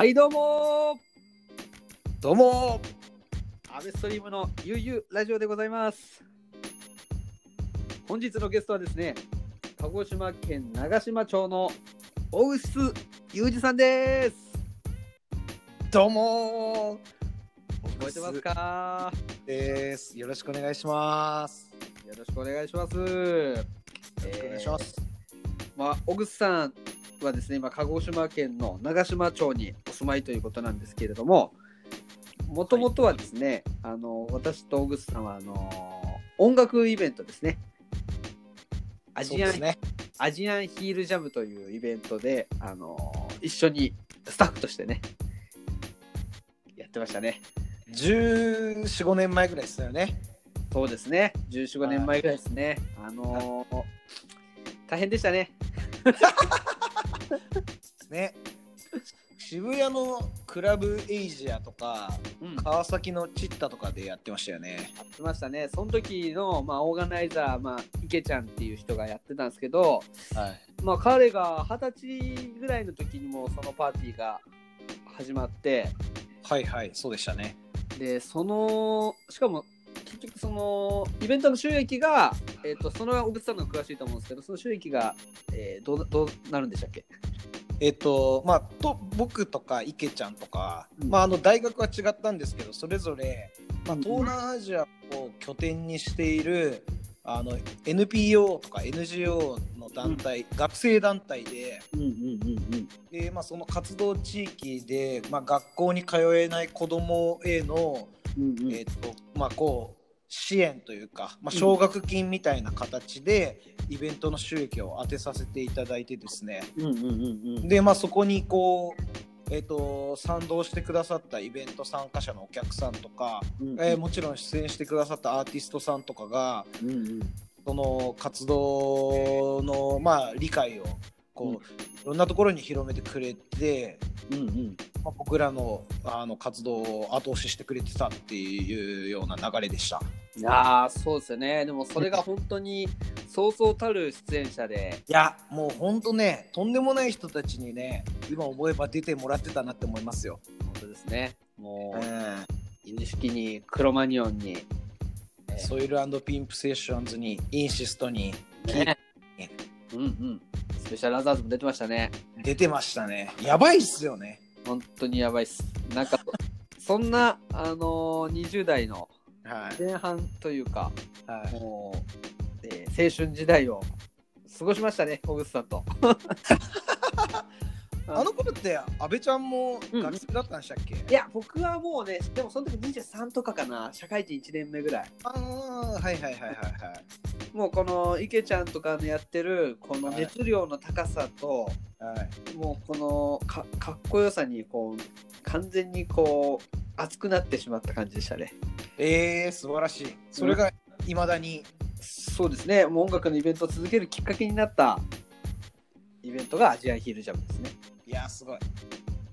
はいどうもどうもアベストリームのゆうゆうラジオでございます。本日のゲストはですね鹿児島県長島町の大臼裕二さんです。どうも聞こえてますか？です。よろしくお願いします。よろしくお願いします。よろしくお願いします。まあ、小口さんはですね、今、鹿児島県の長島町にお住まいということなんですけれども、もともとはですね、あの私と小口さんはあの音楽イベントですね、アジアン、ね。アジアンヒールジャムというイベントで、あの一緒にスタッフとしてね、やってましたね。14、5年前ぐらいですよね。そうですね、14、5年前ぐらいですね。あの大変でしたね。ね。渋谷のクラブエイジアとか、うん川崎のチッタとかでやってましたよね。やってましたね。その時の、まあ、オーガナイザー、まあ、池ちゃんっていう人がやってたんですけど、はい。まあ、彼が二十歳ぐらいの時にもそのパーティーが始まって、はいはい、そうでしたね。で、その、しかも、結局そのイベントの収益が、えっとその小口さんの詳しいと思うんですけどその収益が、えーどうどうなるんでしたっけ？えっと、まあ、と僕とか池ちゃんとか、うん。まあ、あの大学は違ったんですけど、それぞれ、まあ、うん。東南アジアを拠点にしている、あの NPO とか NGO の団体、学生団体でうんうんうんで、まあ、その活動地域で、まあ、学校に通えない子どもへの、うんうん。えっとまあ、こう支援というか、まあ、奨学金みたいな形でイベントの収益を当てさせていただいてですね、うんうんうんうん。で、まあ、そこにこう、えー、と賛同してくださったイベント参加者のお客さんとか、うん。えーもちろん出演してくださったアーティストさんとかがうんうん。その活動の、まあ、理解をこう、うん。いろんなところに広めてくれて、うんうんまあ、僕らのあの活動を後押ししてくれてたっていうような流れでした。いやーそうですよね。でもそれが本当にそうそうたる出演者で。いやもうほんとねとんでもない人たちにね今思えば出てもらってたなって思いますよ。本当ですね。もううん犬式にクロマニオンに、えーソイルピンプセッションズにインシストにね。うんうん。スペシャルアザーズも出てましたね。出てましたね。やばいっすよね。本当にやばいっす。なんかそんなあのー、20代のはい。前半というかはい、もう、えー青春時代を過ごしましたね小口さんと。あの頃って安倍ちゃんもうん。学生だったんでしたっけ、いや僕はもうねでもその時23とかかな。社会人1年目ぐらい。ああはいはいはいはいはい。もうこの池ちゃんとかのやってるこの熱量の高さと、はい、もうこのかかっこよさにこう完全にこう熱くなってしまった感じでしたね。えー、素晴らしい。それがいまだに、そうですね。もう音楽のイベントを続けるきっかけになったイベントがアジアンヒールジャムですね。いやすごい。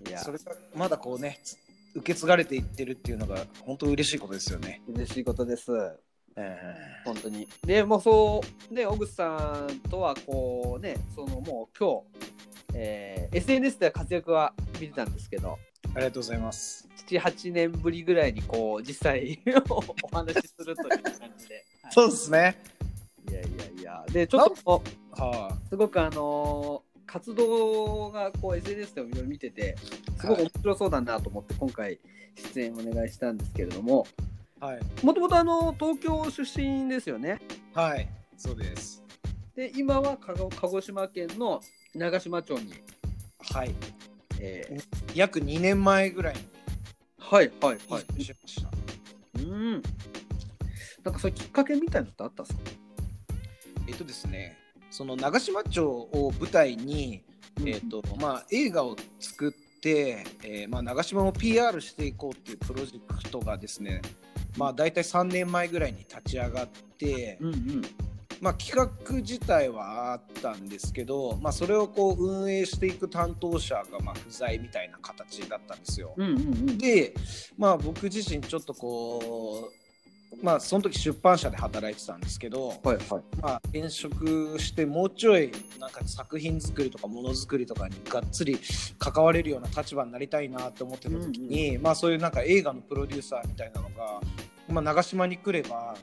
いや。それがまだこうねつ受け継がれていってるっていうのが本当嬉しいことですよね。嬉しいことですえ本当に。でもうそうね小口さんとはこうねそのもう今日、えー SNS では活躍は見てたんですけどー、ありがとうございます。78年ぶりぐらいにこう実際お話しするという感じで、は いそうですね。いやいやいや。でちょっとはすごくあのー活動がこう SNS でもいろいろ見ててすごく面白そうだなと思って今回出演お願いしたんですけれどももともとあの東京出身ですよね？はい、そうです。で今は鹿児鹿児島県の長島町に、はい、えー。約2年前ぐらいにはいはいはい。しました。うん。なんかそういうきっかけみたいなのってあったんですか？えっとですね、その長島町を舞台に、えっとまあ、映画を作って、えーまあ、長島を PR していこうっていうプロジェクトがですね、まあ、大体3年前ぐらいに立ち上がって、うんうんまあ、企画自体はあったんですけど、まあ、それをこう運営していく担当者がまあ不在みたいな形だったんですよ。うんうんうんで、まあ、僕自身ちょっとこうまあその時出版社で働いてたんですけど、はいはい。まあ、転職してもうちょいなんか作品作りとかものづくりとかにがっつり関われるような立場になりたいなって思ってた時に、まあ、そういうなんか映画のプロデューサーみたいなのが、まあ、長島に来れば、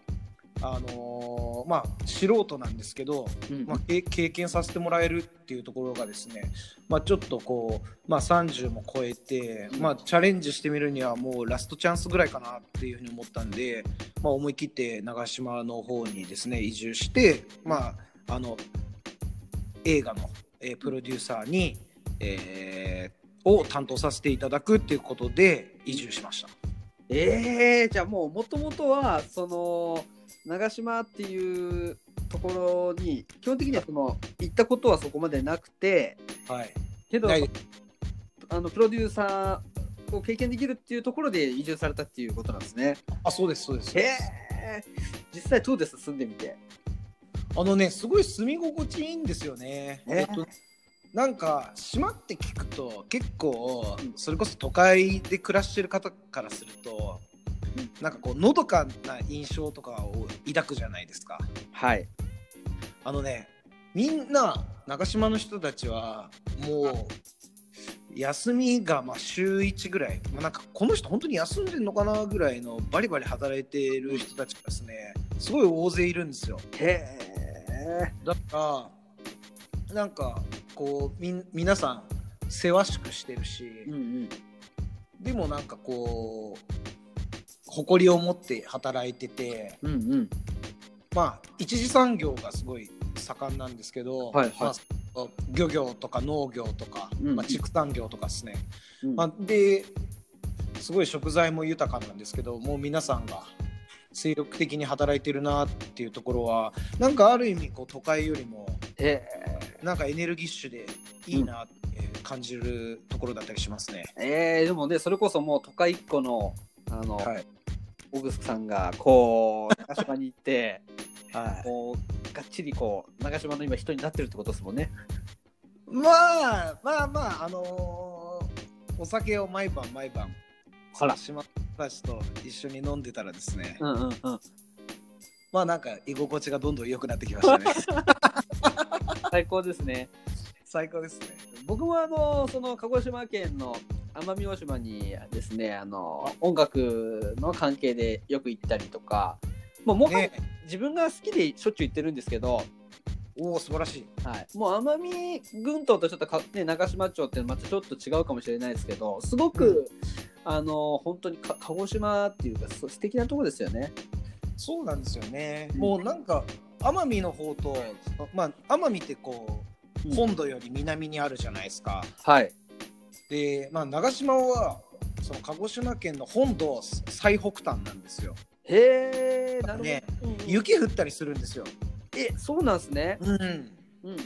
あのーまあ、素人なんですけど、うんまあ、経経験させてもらえるっていうところがですね、まあ、ちょっとこう、まあ、30も超えて、まあ、チャレンジしてみるにはもうラストチャンスぐらいかなっていうふうに思ったんで、まあ、思い切って長島の方にですね移住して、まあ、あの映画の、えープロデューサーに、えーを担当させていただくっていうことで移住しました。ええじゃあもうもともとはその長島っていうところに基本的にはその行ったことはそこまでなくてはい、けどあのプロデューサーを経験できるっていうところで移住されたっていうことなんですね。あそうですそうですへえ実際どうです住んでみて？あのねすごい住み心地いいんですよね。えっとなんか島って聞くと結構うんそれこそ都会で暮らしてる方からすると、うんなんかこうのどかな印象とかを抱くじゃないですか。はい。あのねみんな長島の人たちはもう休みがまあ週1ぐらい、まあ、なんかこの人本当に休んでるのかなぐらいのバリバリ働いている人たちがですねすごい大勢いるんですよ。へえ。だからなんかこうみん皆さんせわしくしてるし、うんうん。でもなんかこう誇りを持って働いててうんうん。まあ一次産業がすごい盛んなんですけど、はいはいまあ漁業とか農業とか、うんまあ、畜産業とかですね、うんまあ、ですごい食材も豊かなんですけどもう皆さんが精力的に働いてるなっていうところはなんかある意味こう都会よりもへなんかエネルギッシュでいいなって感じるところだったりしますね。ええでもねそれこそもう都会一個のあの、はい。オグスさんがこう長島に行って はい、こうがっちりこう長島の今人になってるってことですもんね。まあまあまああのーお酒を毎晩毎晩あら島たちと一緒に飲んでたらですね、うんうんうん。まあなんか居心地がどんどん良くなってきましたね。最高ですね。最高ですね。僕もあのその鹿児島県の奄美大島にですねあの音楽の関係でよく行ったりとか、もうもはやね自分が好きでしょっちゅう行ってるんですけど、おお素晴らしい。はい、もう奄美群島とちょっとか、ね、長島町ってまたちょっと違うかもしれないですけどすごく、あの本当にか鹿児島っていうか素敵なところですよね。そうなんですよね。うんもうなんか奄美の方とまあ奄美ってこううん本土より南にあるじゃないですか。はい、でまあ長島はその鹿児島県の本土最北端なんですよ。へえなるほど、ねうんうん雪降ったりするんですよ。えそうなんですね。うん。うんうんうん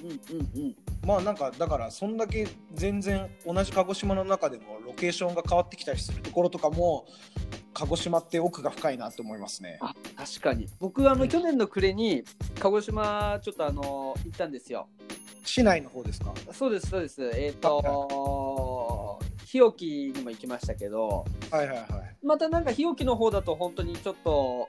うん。まあなんかだからそんだけ全然同じ鹿児島の中でもロケーションが変わってきたりするところとかも鹿児島って奥が深いなと思いますね。あ確かに僕あの、うん去年の暮れに鹿児島ちょっとあの行ったんですよ市内の方ですか？そうですそうですえっ、と日置にも行きましたけどはいはいはい。またなんか日置の方だと本当にちょっと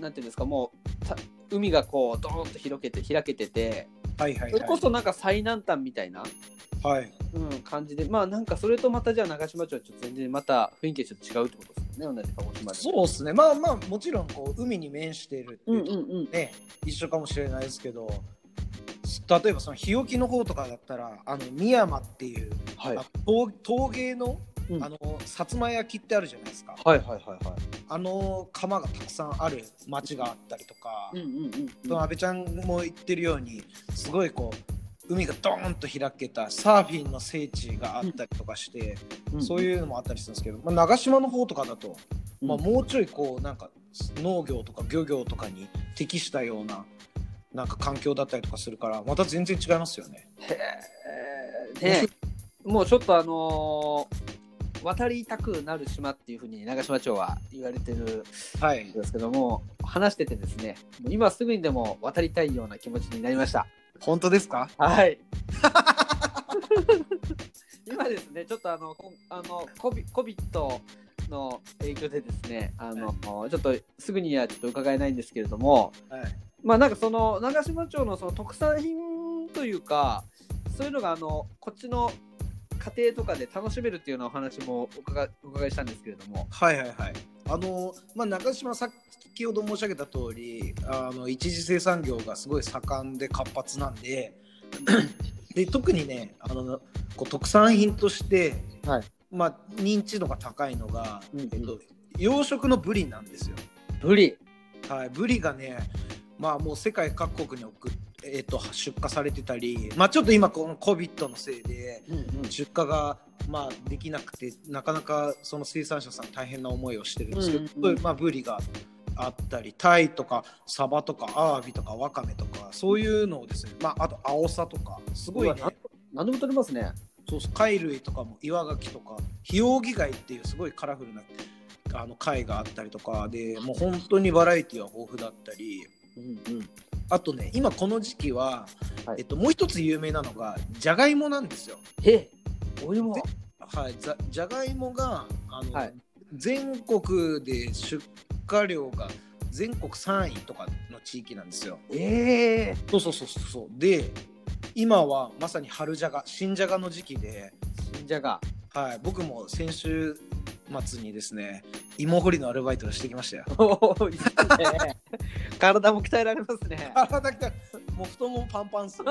なんていうんですかもうた海がこうドーンと広けて開けててはいはいそれこはそなんか最南端みたいな、い。はい。うん、感じでまあなんかそれとまたじゃあ長島町はちょっと全然また雰囲気がちょっと違うってことですよね同じ鹿児島でそうですね。まあまあもちろんこう海に面しているってうんいううんとうんね、一緒かもしれないですけど例えばその日置の方とかだったらあの深山っていう、はい。あ陶陶芸の,、うん。あの薩摩焼きってあるじゃないですか。はいはいはいはい。あの窯がたくさんある町があったりとか、うんうんうんその安倍ちゃんも言ってるようにすごいこう海がドーンと開けたサーフィンの聖地があったりとかして、うんそういうのもあったりするんですけど、まあ、長島の方とかだと、まあ、うんもうちょいこうなんか農業とか漁業とかに適したようななんか環境だったりとかするからまた全然違いますよね。へえ、ね、もうちょっとあのー渡りたくなる島っていうふうに長島町は言われてるはい。んですけども話しててですね今すぐにでも渡りたいような気持ちになりました。本当ですか？はい。今ですねちょっとあのこあのコビコビットの影響でですね、あの、ちょっとすぐにはちょっと伺えないんですけれども、はい。まあなんかその長島町のその特産品というか、そういうのがあのこっちの家庭とかで楽しめるっていうようなお話もお伺いお伺いしたんですけれども、はいはいはい。あのまあ、中島さ先ほど申し上げた通りあの一次生産業がすごい盛んで活発なんでで特にねあのこう特産品として、はい。まあ、認知度が高いのが、うんうん。えっと、養殖のブリなんですよ。ブリ、はい、ブリがね、まあ、もう世界各国に送っえっと、出荷されてたり、まあ、ちょっと今この COVID のせいで出荷がまあできなくてなかなかその生産者さん大変な思いをしてるんですけど、うんうん。まあ、ブリがあったりタイとかサバとかアワビとかワカメとかそういうのをですね、まあ、あとアオサとかすごいね。何でも取れますね。そうそう貝類とかも岩ガキとかヒオウギ貝っていうすごいカラフルなあの貝があったりとかでもう本当にバラエティは豊富だったりうんうん。あとね今この時期は、はいえっと、もう一つ有名なのがじゃがいもなんですよ。え、お芋。は？い、ざじゃがいもがあの、はい全国で出荷量が全国3位とかの地域なんですよ。ええそうそうそうそうで今はまさに春じゃが新じゃがの時期で、新じゃが。はい、僕も先週末にですね芋掘りのアルバイトをしてきましたよ。いいね。体も鍛えられますね。体きたもう太ももパンパンっすよ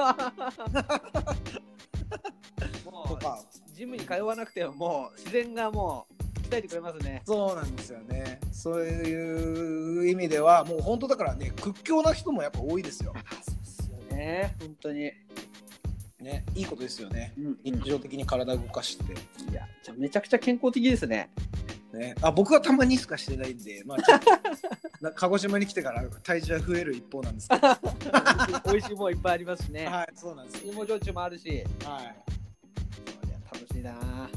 もうジムに通わなくてももう自然がもう鍛えてくれますね。そうなんですよねそういう意味ではもう本当だからね屈強な人もやっぱ多いですよ。そうですよね。本当に。ね、いいことですよね。うん日常的に体動かして。いや、じゃあめちゃくちゃ健康的ですね。ね、あ僕はたまにしかしてないんで、まあ、ちょっと な鹿児島に来てから体重は増える一方なんですけど、は 美味しいもんいっぱいありますしね。い、そうなんですよ。芋焼酎もあるし。はい。そりゃ楽しいな。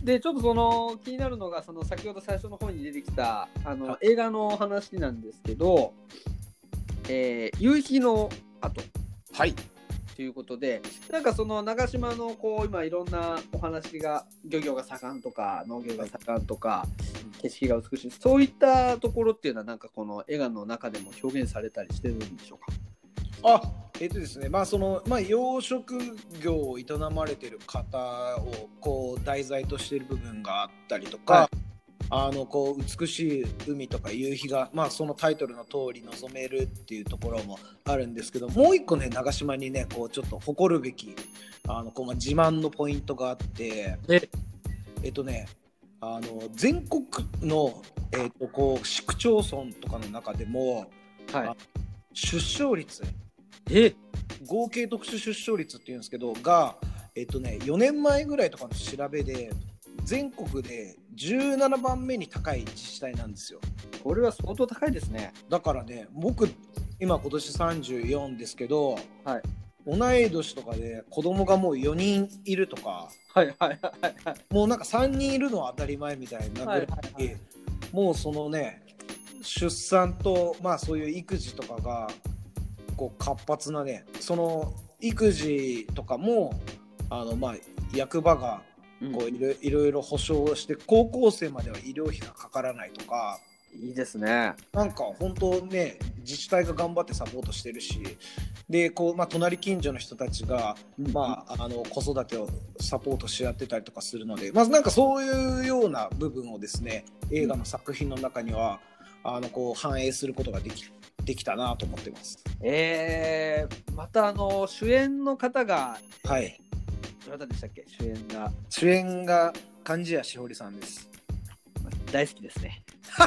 うで、ちょっとその気になるのが、その先ほど最初の方に出てきたあの、は映画の話なんですけど、えー夕日の後ん、はい。ということで、なんかその長島のこう今いろんなお話が漁業が盛んとか農業が盛んとか景色が美しいそういったところっていうのはなんかこの映画の中でも表現されたりしてるんでしょうか？あえっ、とですね、まあそのまあ、養殖業を営まれてる方をこう題材としている部分があったりとか、はいあのこう美しい海とか夕日が、まあ、そのタイトルの通り望めるっていうところもあるんですけどもう一個ね長島にねこうちょっと誇るべきあのこう、まあ、自慢のポイントがあってえ。えっとねあの全国の、えっと、こう市区町村とかの中でもは出生率い、え。合計特殊出生率っていうんですけどが、えっとね、4年前ぐらいとかの調べで全国で17番目に高い自治体なんですよこれは相当高いですね。だからね僕今今年34ですけど、はい同い年とかで子供がもう4人いるとかはいはいはいはい。もうなんか3人いるのは当たり前みたいなぐらい、はいはいはいもうそのね出産とまあそういう育児とかがこう活発なねその育児とかもあのまあ役場がこういろいろ保証して高校生までは医療費がかからないとか。いいですね。なんか本当ね自治体が頑張ってサポートしてるし。でこう、まあ、隣近所の人たちが、まあ、あの子育てをサポートし合ってたりとかするので。まずなんかそういうような部分をですね映画の作品の中にはあのこう反映することができできたなと思ってます。えー、またあの主演の方がはい、どなたでしたっけ？主演が主演が貫地谷しほりさんです。大好きですね。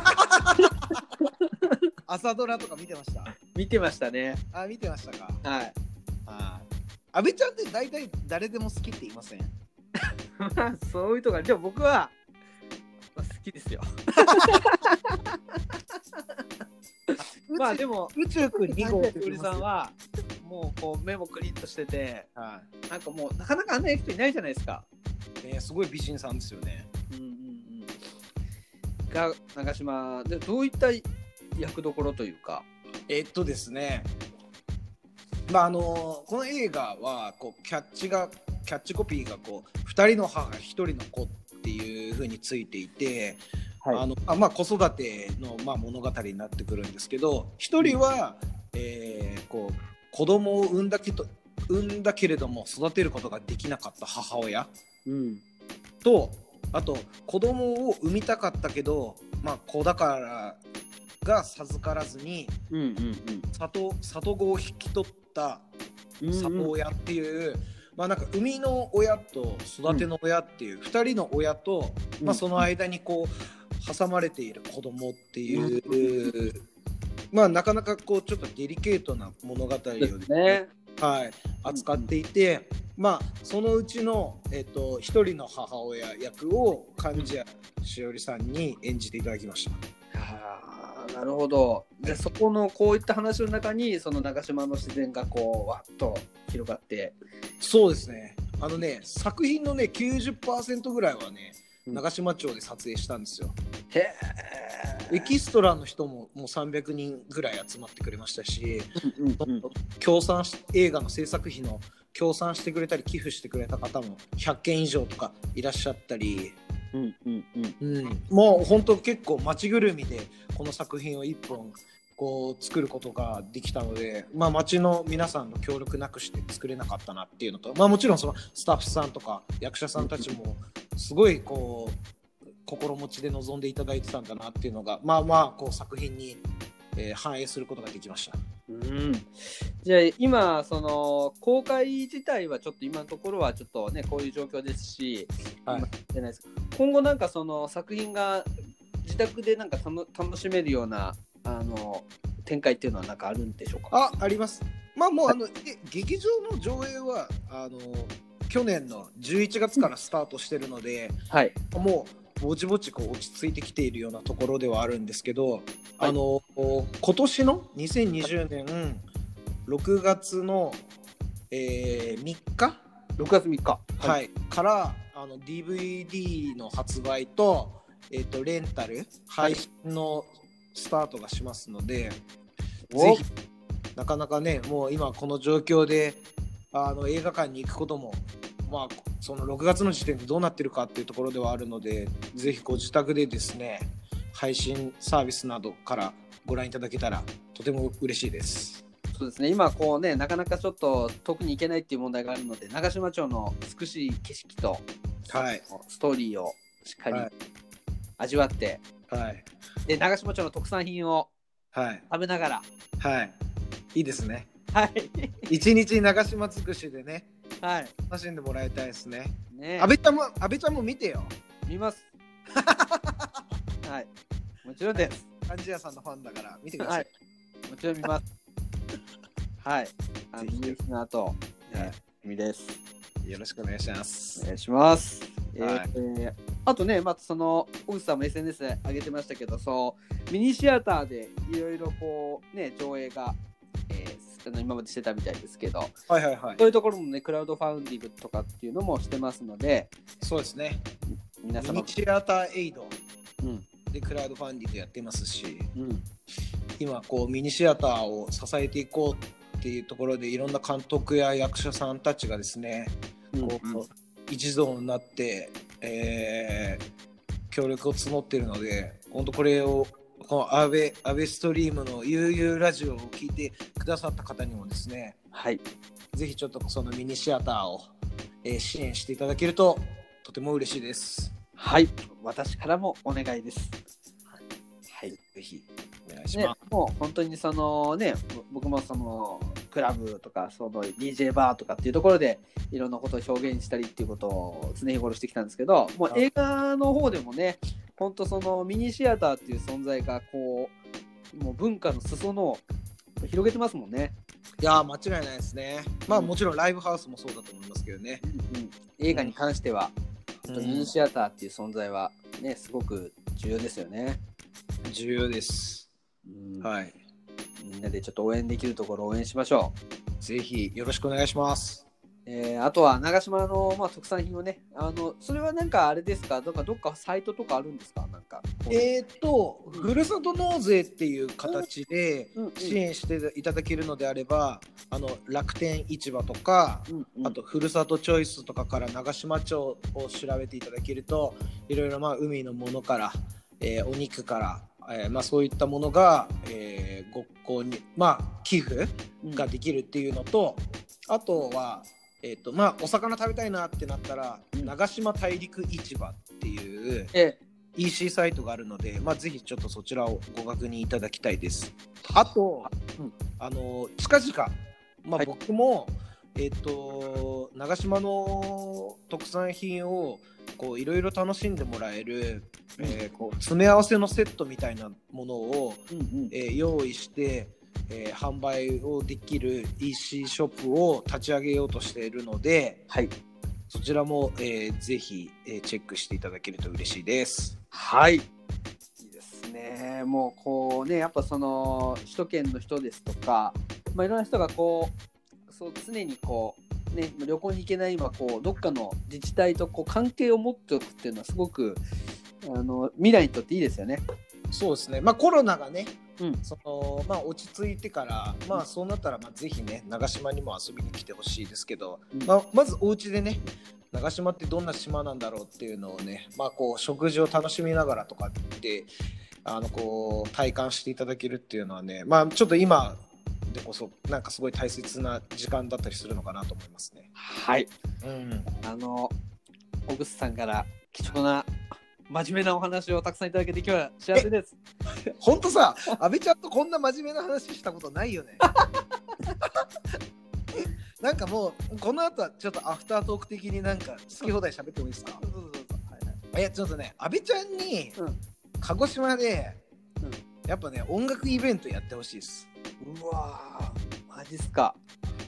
朝ドラとか見てました？見てましたね。あ見てましたかはい。あ阿部ちゃんって大体誰でも好きって言いません？ま あそういうとこでも僕は、まあ、好きですよ。まあでも宇宙くん2号さんはもうこう目もクリッとしててはなんかもうなかなかあんな人いないじゃないですか。い、ね、すごい美人さんですよね。うんうんうん。が長島でどういった役どころというか？えっとですね、まああのこの映画はこうキャッチがキャッチコピーがこう2人の母1人の子っっていうふうについていて、はいあのあまあ、子育ての、まあ、物語になってくるんですけど一人は、えーこう子供を産んだけと産んだけれども育てることができなかった母親。うん。とあと子供を産みたかったけど、まあ、子宝が授からずにうんうん里里子を引き取ったうん。里親っていう、まあなんか生みの親と育ての親っていう2人の親と、まあ、その間にこう挟まれている子供っていう、まあなかなかこうちょっとデリケートな物語をですね。はい、扱っていて、まあそのうちの、えっと一人の母親役を貫地谷しおりさんに演じていただきました。あーなるほど。じゃあそこのこういった話の中にその長島の自然がこうわっと広がって。そうですね。あのね作品のね90%ぐらいはねうん長島町で撮影したんですよ。へえ。エキストラの人ももう300人ぐらい集まってくれましたし、協賛し映画の制作費の協賛してくれたり寄付してくれた方も100件以上とかいらっしゃったり、うんうんうん。うん、もう本当結構街ぐるみでこの作品を一本こう作ることができたので、まあ、街の皆さんの協力なくして作れなかったなっていうのと、まあ、もちろんそのスタッフさんとか役者さんたちもすごいこう心持ちで臨んでいただいてたんだなっていうのがまあまあこう作品に、えー反映することができました。うん、じゃあ今その公開自体はちょっと今のところはちょっとねこういう状況ですし、はい今じゃないですか今後なんかその作品が自宅でなんか楽しめるようなあの展開っていうのはなんかあるんでしょうか？ああります。まあもうあの、え劇場の上映はあの去年の11月からスタートしてるので、はい。もうぼちぼちこう落ち着いてきているようなところではあるんですけど、あの今年の2020年6月の、えー3日、6月3日。はい。からあの DVD の発売と,、えー、とレンタル配信のスタートがしますので、お。ぜひなかなかねもう今この状況であの映画館に行くこともまあその6月の時点でどうなってるかっていうところではあるのでぜひご自宅でですね配信サービスなどからご覧いただけたらとても嬉しいです。そうですね。今こうねなかなかちょっと遠くに行けないっていう問題があるので長島町の美しい景色と、はい。ストーリーをしっかりはい。味わって、はい。で長島町の特産品をはい。食べながら。はい。いいですね。はい。一日長島尽くしでねはい。楽しんでもらいたいですね。ね。阿部ちゃんも阿部ちゃんも見てよ。見ます。はい。もちろんです。貫地谷さんのファンだから見てくださ。はい。いもちろん見ます。はい。あのニュースの後。はい。ね。見です。よろしくお願いします。お。願いします。はい。えーあとね、またその、小口さんも SNS で上げてましたけど、そう、ミニシアターでいろいろこう、ね、上映が、えーあの今までしてたみたいですけど、はいはいはい。そういうところもね、クラウドファウンディングとかっていうのもしてますので、そうですね。皆様。ミニ、シアターエイドうん、でクラウドファンディングやってますし、うん、今こうミニシアターを支えていこうっていうところでいろんな監督や役者さんたちがですね、うん。こう一堂になって、えー協力を募っているので、本当これをこのアベアベストリームの悠々ラジオを聞いてくださった方にもですね、はい、ぜひちょっとそのミニシアターを、えー支援していただけるととても嬉しいです。はい、私からもお願いです。はい。ぜひお願いしねます。、もう本当にそのねぼ僕もそのクラブとかその DJ バーとかっていうところでいろんなことを表現したりっていうことを常日頃してきたんですけどもうはい映画の方でもね本当そのミニシアターっていう存在がこうもう文化の裾野を広げてますもんね、いやー間違いないですね。まあうんもちろんライブハウスもそうだと思いますけどね。うん、映画に関しては、ミニうんシアターっていう存在はねすごく重要ですよね、重要です。うんはい。みんなでちょっと応援できるところを応援しましょう。ぜひよろしくお願いします。えーあとは長島の、まあ、特産品をねあのそれはなんかあれですか？どっかどっかサイトとかあるんですか？なんか。えっ、と、ふるさと納税っていう形で支援していただけるのであれば、あの楽天市場とか、うんうん。あとふるさとチョイスとかから長島町を調べていただけるといろいろまあ海のものから、えーお肉から、えーまあ、そういったものが、えーご購入まあ寄付ができるっていうのと、あとは、えーとまあ、お魚食べたいなってなったら、うん。長島大陸市場っていうえ EC サイトがあるので、まあ、ぜひちょっとそちらをご確認いただきたいです。あと、うん。あの近々、まあはい。僕も、えっ、と長島の特産品をこういろいろ楽しんでもらえる、えーこう詰め合わせのセットみたいなものを、うんうんえー用意して、えー販売をできる EC ショップを立ち上げようとしているのではいそちらも、えーぜひ、えーチェックしていただけると嬉しいです。はい。いいですね。もうこうね、やっぱその首都圏の人ですとか、まあいろんな人がこう、そう常にこう、ね、旅行に行けない今こうどっかの自治体とこう関係を持っておくっていうのはすごくあの未来にとっていいですよね。そうですね、まあ、コロナがね、うん。そのまあ、落ち着いてから、まあ、そうなったら、まあ、ぜひね、長島にも遊びに来てほしいですけど、うん。まあ、まずお家でね、長島ってどんな島なんだろうっていうのをね、まあ、こう食事を楽しみながらとかってあのこう体感していただけるっていうのはね、まあ、ちょっと今でこそなんかすごい大切な時間だったりするのかなと思いますね。はい。うん、あの小楠さんから貴重な真面目なお話をたくさんいただけて今日は幸せです。ほんとさ、阿部ちゃんとこんな真面目な話したことないよね。なんかもう、この後はちょっとアフタートーク的になんか好き放題喋ってもいいですか？そうそうそうはいはいいや、ちょっとね、阿部ちゃんにうん鹿児島で、うんやっぱね、音楽イベントやってほしいです。うわーマジっすか。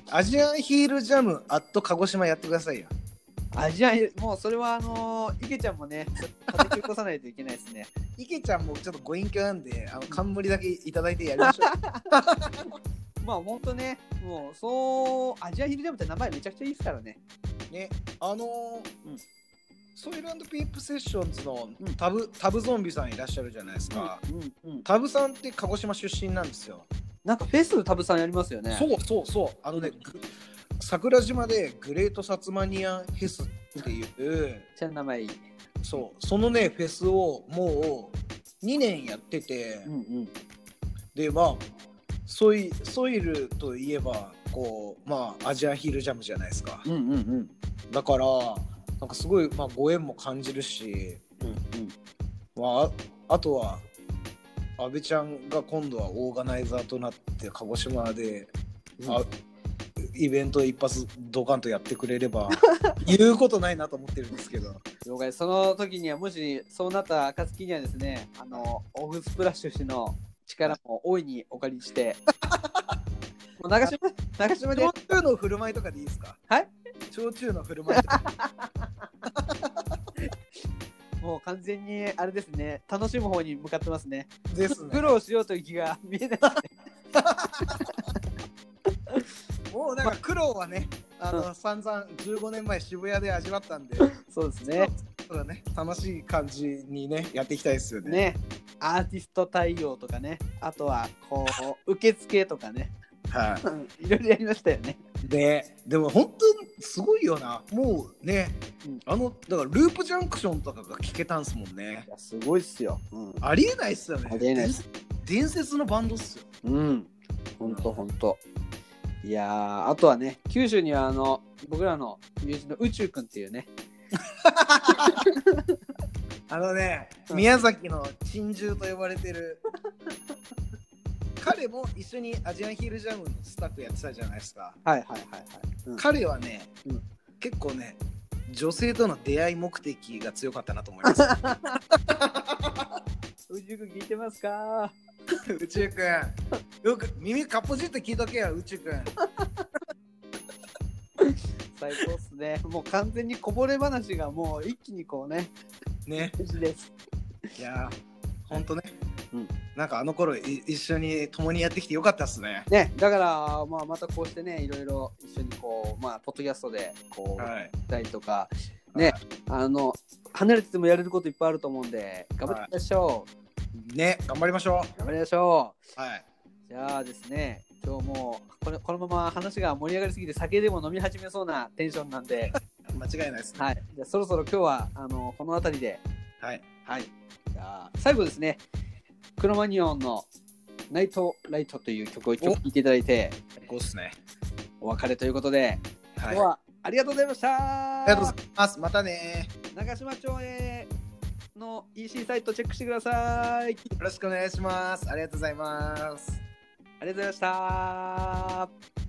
アジアンヒールジャムアット鹿児島やってくださいよ。あじゃあもうそれはあのー、池ちゃんもね叩き起こさないといけないですね。池ちゃんもちょっとご隠居なんで、あの冠だけいただいてやりましょう。まあ本当ねもうそうアジアヒルジャムって名前めちゃくちゃいいですからね。ね、あのーうんソイルピンプセッションズのうんタブ,、タブゾンビさんいらっしゃるじゃないですか。うんうん、タブさんって鹿児島出身なんですよ。なんかフェスタブさんやりますよね。そうそうそう。あのね、ぐ桜島でグレートサツマニアンフェスっていう、めっちゃ名前いい。そう、そのね、フェスをもう2年やってて、うんうん。で、まあ、ソイソイルといえば、こう、まあ、アジアンヒールジャムじゃないですか。うんうんうん。だから、なんかすごい、まあ、ご縁も感じるし、うんうん。まあ、ああとは、阿部ちゃんが今度はオーガナイザーとなって鹿児島で、あイベント一発ドカンとやってくれれば 言うことないなと思ってるんですけど。了解。その時にはもしそうなった暁にはですねあのオフスプラッシュ氏の力も大いにお借りして。もう長島長島で。焼酎の振る舞いとかでいいですか？はい。焼酎の振る舞いとか もう完全にあれですね。楽しむ方に向かってますね。ですね。苦労しようという気が見えない もうなんか苦労はねあの、散々15年前渋谷で味わったんでそうですね。そうだね。楽しい感じにねやっていきたいですよね。ね。アーティスト対応とかね。あとはこう受付とかね。は いろいろやりましたよねででも本当すごいよな。もうね、うん。あのだからループジャンクションとかが聞けたんすもんね。すごいっすよ、うん、ありえないっすよね。ありえない伝伝説のバンドっすよ。うん、ほんとほんと。いやーあとはね、九州にはあの僕らの友人の宇宙くんっていうね、あのね、うん。宮崎の珍獣と呼ばれてる彼も一緒にアジアンヒールジャムのスタッフやってたじゃないですか。はいはいはいはい。うん。彼はね、うん。結構ね女性との出会い目的が強かったなと思います。宇宙くん聞いてますか？宇宙くん。よく耳かっぽじって聞いとけよ宇宙くん。最高っすね。もう完全にこぼれ話がもう一気にこうね、ね。無事です。いやーほんとねうんなんかあの頃い一緒に共にやってきてよかったっすね。ね、だから、まあ、またこうしてね、いろいろ一緒にこう、まあ、ポッドキャストで、こう、はい。たりとか、ねあの、離れててもやれることいっぱいあると思うんで、頑張っていきましょう。ね、頑張りましょ頑張りましょう。はい。う。じゃあですね、今日もうこれこのまま話が盛り上がりすぎて酒でも飲み始めそうなテンションなんで、間違いないですね。はい、じゃあそろそろ今日はあのこの辺りで、はい。はい、じゃあ最後ですね、クロマニオンのナイトライトという曲を一曲聴いていただいて、こうっすね。お別れということで、はい。今日はありがとうございました。ありがとうございます。またね。長島町への EC サイトチェックしてください。よろしくお願いします。ありがとうございます。ありがとうございました。